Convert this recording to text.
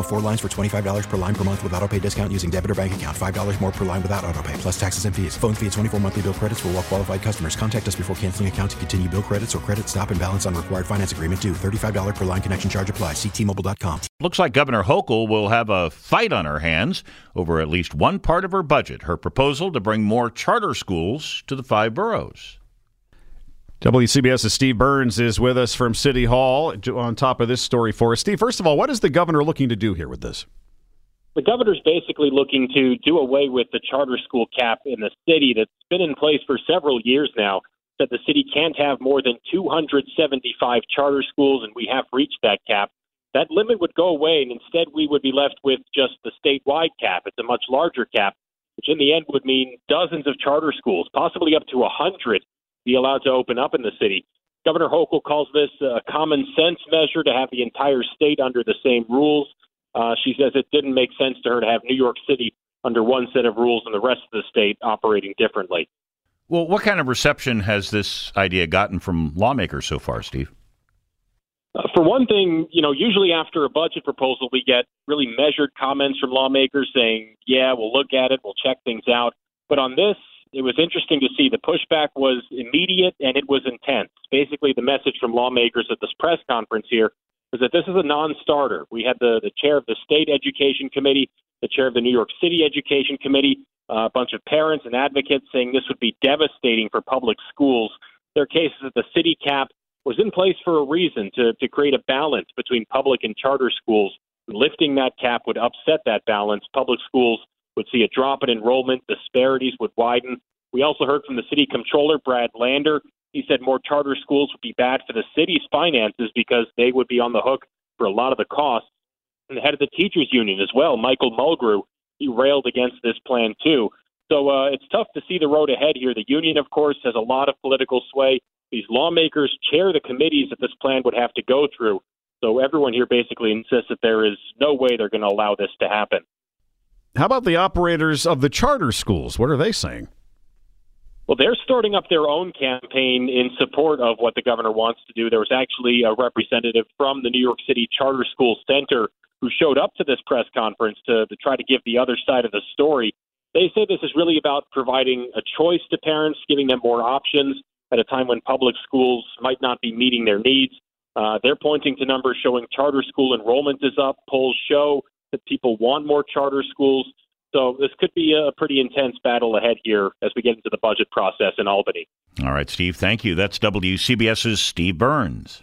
Minimum of four lines for $25 per line per month with auto pay discount using debit or bank account. $5 more per line without auto pay, plus taxes and fees. Phone fee at 24 monthly bill credits for all well qualified customers. Contact us before canceling account to continue bill credits or credit stop and balance on required finance agreement due. $35 per line connection charge apply. Ctmobile.com. Looks like Governor Hochul will have a fight on her hands over at least one part of her budget, her proposal to bring more charter schools to the five boroughs. WCBS's Steve Burns is with us from City Hall on top of this story for us. Steve, first of all, what is the governor looking to do here with this? The governor's basically looking to do away with the charter school cap in the city that's been in place for several years now. That the city can't have more than 275 charter schools, and we have reached that cap. That limit would go away, and instead we would be left with just the statewide cap. It's a much larger cap, which in the end would mean dozens of charter schools, possibly up to a 100 be allowed to open up in the city. Governor Hochul calls this a common sense measure to have the entire state under the same rules. Uh, she says it didn't make sense to her to have New York City under one set of rules and the rest of the state operating differently. Well, what kind of reception has this idea gotten from lawmakers so far, Steve? Uh, for one thing, you know, usually after a budget proposal, we get really measured comments from lawmakers saying, yeah, we'll look at it, we'll check things out. But on this, it was interesting to see the pushback was immediate and it was intense. Basically, the message from lawmakers at this press conference here was that this is a non-starter. We had the, the chair of the state education committee, the chair of the New York City education committee, uh, a bunch of parents and advocates saying this would be devastating for public schools. Their cases that the city cap was in place for a reason to, to create a balance between public and charter schools. Lifting that cap would upset that balance. Public schools would see a drop in enrollment, disparities would widen. We also heard from the city comptroller, Brad Lander. He said more charter schools would be bad for the city's finances because they would be on the hook for a lot of the costs. And the head of the teachers union as well, Michael Mulgrew, he railed against this plan too. So uh, it's tough to see the road ahead here. The union, of course, has a lot of political sway. These lawmakers chair the committees that this plan would have to go through. So everyone here basically insists that there is no way they're going to allow this to happen. How about the operators of the charter schools? What are they saying? Well, they're starting up their own campaign in support of what the governor wants to do. There was actually a representative from the New York City Charter School Center who showed up to this press conference to, to try to give the other side of the story. They say this is really about providing a choice to parents, giving them more options at a time when public schools might not be meeting their needs. Uh, they're pointing to numbers showing charter school enrollment is up. Polls show that people want more charter schools. So this could be a pretty intense battle ahead here as we get into the budget process in Albany. All right, Steve, thank you. That's WCBS's Steve Burns.